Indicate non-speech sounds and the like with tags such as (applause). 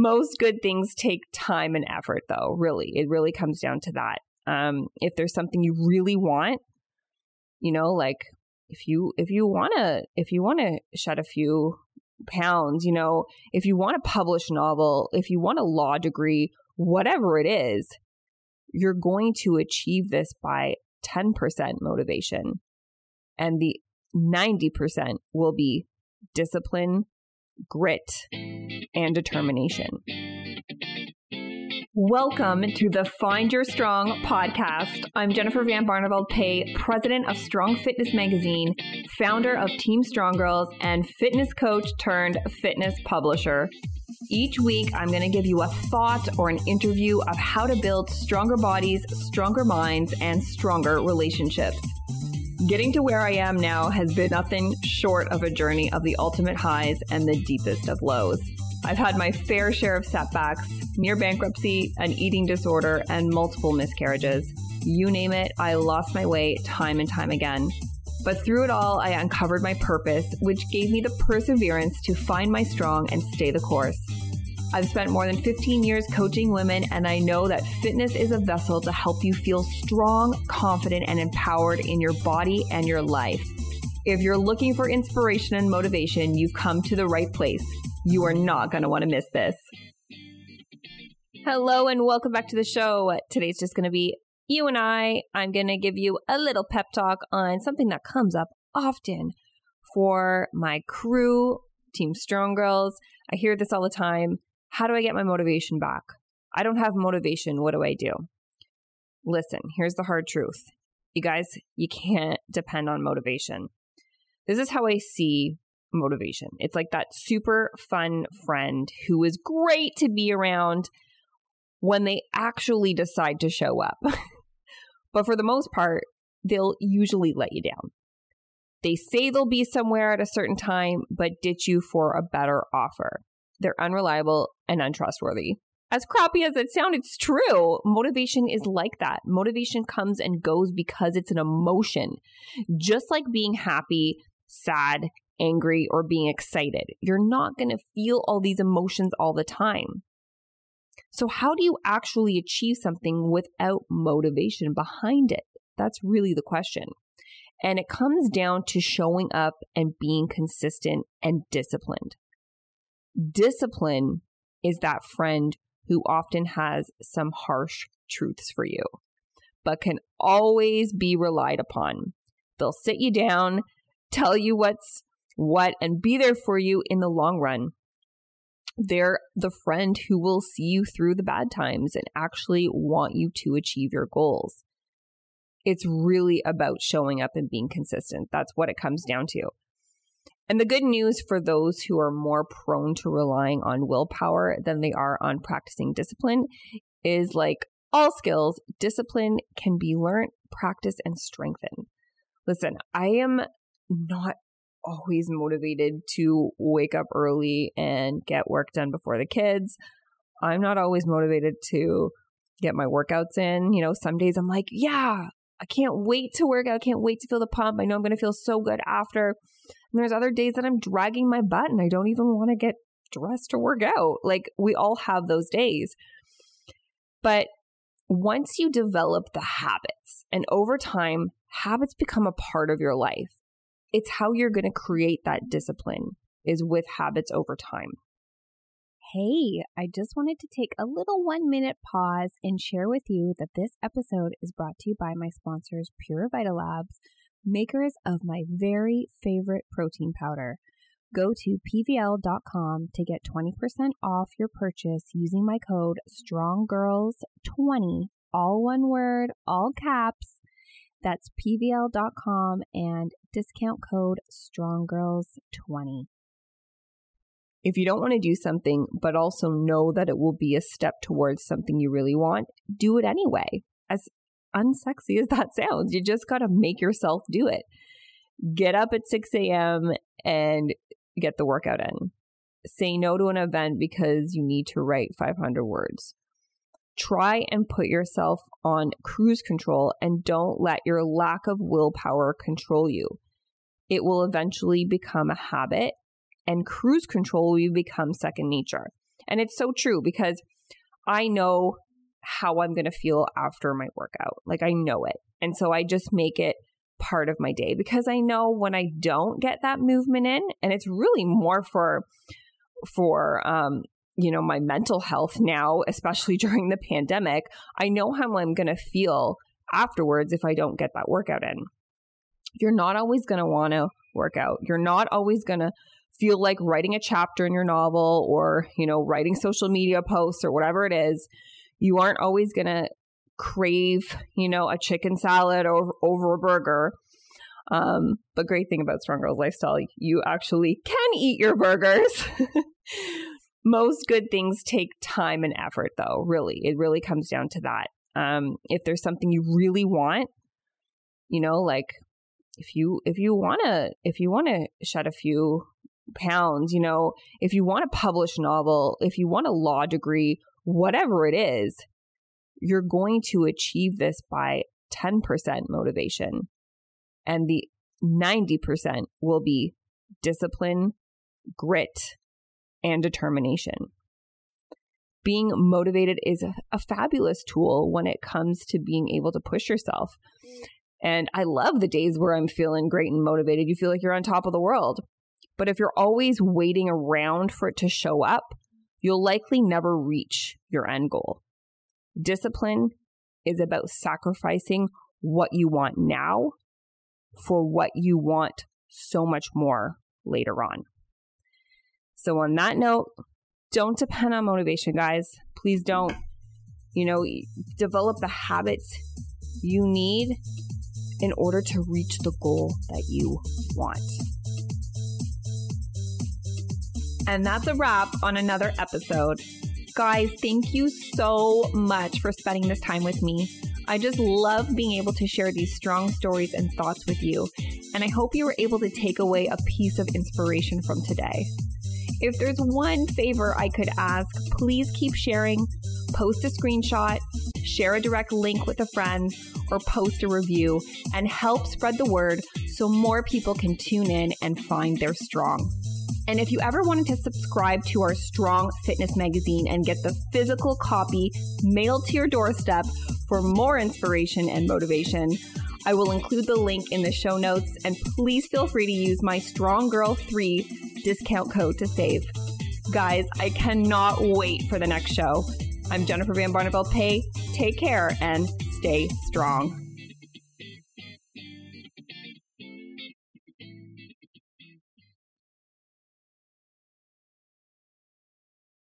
Most good things take time and effort, though, really. It really comes down to that. Um, if there's something you really want, you know, like if you if you want to if you want to shed a few pounds, you know, if you want to publish a novel, if you want a law degree, whatever it is, you're going to achieve this by 10% motivation. And the 90% will be discipline, grit, and determination. Welcome to the Find Your Strong podcast. I'm Jennifer Van Barneveld Pay, president of Strong Fitness Magazine, founder of Team Strong Girls, and fitness coach turned fitness publisher. Each week, I'm going to give you a thought or an interview of how to build stronger bodies, stronger minds, and stronger relationships. Getting to where I am now has been nothing short of a journey of the ultimate highs and the deepest of lows. I've had my fair share of setbacks, near bankruptcy, an eating disorder, and multiple miscarriages. You name it, I lost my way time and time again. But through it all, I uncovered my purpose, which gave me the perseverance to find my strong and stay the course. I've spent more than 15 years coaching women, and I know that fitness is a vessel to help you feel strong, confident, and empowered in your body and your life. If you're looking for inspiration and motivation, you've come to the right place. You are not going to want to miss this. Hello, and welcome back to the show. Today's just going to be you and I. I'm going to give you a little pep talk on something that comes up often for my crew, Team Strong Girls. I hear this all the time. How do I get my motivation back? I don't have motivation. What do I do? Listen, here's the hard truth. You guys, you can't depend on motivation. This is how I see motivation. It's like that super fun friend who is great to be around when they actually decide to show up. (laughs) but for the most part, they'll usually let you down. They say they'll be somewhere at a certain time, but ditch you for a better offer. They're unreliable and untrustworthy. As crappy as it sounds, it's true. Motivation is like that. Motivation comes and goes because it's an emotion. Just like being happy, sad, angry, or being excited. You're not going to feel all these emotions all the time. So, how do you actually achieve something without motivation behind it? That's really the question. And it comes down to showing up and being consistent and disciplined. Discipline is that friend who often has some harsh truths for you, but can always be relied upon. They'll sit you down, tell you what's what, and be there for you in the long run. They're the friend who will see you through the bad times and actually want you to achieve your goals. It's really about showing up and being consistent. That's what it comes down to. And the good news for those who are more prone to relying on willpower than they are on practicing discipline is like all skills, discipline can be learned, practiced, and strengthened. Listen, I am not always motivated to wake up early and get work done before the kids. I'm not always motivated to get my workouts in. You know, some days I'm like, yeah, I can't wait to work out. I can't wait to feel the pump. I know I'm going to feel so good after. And there's other days that I'm dragging my butt and I don't even want to get dressed to work out. Like we all have those days. But once you develop the habits and over time, habits become a part of your life it's how you're going to create that discipline is with habits over time. Hey, I just wanted to take a little one minute pause and share with you that this episode is brought to you by my sponsors, Pure Vital Labs, makers of my very favorite protein powder. Go to pvl.com to get 20% off your purchase using my code STRONGGIRLS20, all one word, all caps that's pvl.com and discount code STRONGGIRLS20. If you don't want to do something, but also know that it will be a step towards something you really want, do it anyway. As unsexy as that sounds, you just got to make yourself do it. Get up at 6 a.m. and get the workout in. Say no to an event because you need to write 500 words try and put yourself on cruise control and don't let your lack of willpower control you. It will eventually become a habit and cruise control will become second nature. And it's so true because I know how I'm going to feel after my workout. Like I know it. And so I just make it part of my day because I know when I don't get that movement in and it's really more for for um you know my mental health now especially (laughs) during the pandemic I know how I'm going to feel afterwards if I don't get that workout in. You're not always going to want to work out. You're not always going to feel like writing a chapter in your novel or, you know, writing social media posts or whatever it is. You aren't always going to crave, you know, a chicken salad over, over a burger. Um, but great thing about Strong Girls Lifestyle, you actually can eat your burgers. (laughs) Most good things take time and effort, though, really. It really comes down to that. Um, if there's something you really want, you know, like if you if you want to if you want to shed a few pounds, you know, if you want to publish a novel, if you want a law degree, whatever it is, you're going to achieve this by 10% motivation. And the 90% will be discipline, grit, and determination. Being motivated is a fabulous tool when it comes to being able to push yourself. And I love the days where I'm feeling great and motivated. You feel like you're on top of the world. But if you're always waiting around for it to show up, you'll likely never reach your end goal. Discipline is about sacrificing what you want now for what you want so much more later on. So, on that note, don't depend on motivation, guys. Please don't. You know, develop the habits you need in order to reach the goal that you want. And that's a wrap on another episode. Guys, thank you so much for spending this time with me. I just love being able to share these strong stories and thoughts with you, and I hope you were able to take away a piece of inspiration from today. If there's one favor I could ask, please keep sharing, post a screenshot, share a direct link with a friend, or post a review and help spread the word so more people can tune in and find their strong. And if you ever wanted to subscribe to our Strong Fitness magazine and get the physical copy mailed to your doorstep for more inspiration and motivation, I will include the link in the show notes and please feel free to use my Strong Girl 3 discount code to save. Guys, I cannot wait for the next show. I'm Jennifer Van Barneveld Pay. Take care and stay strong.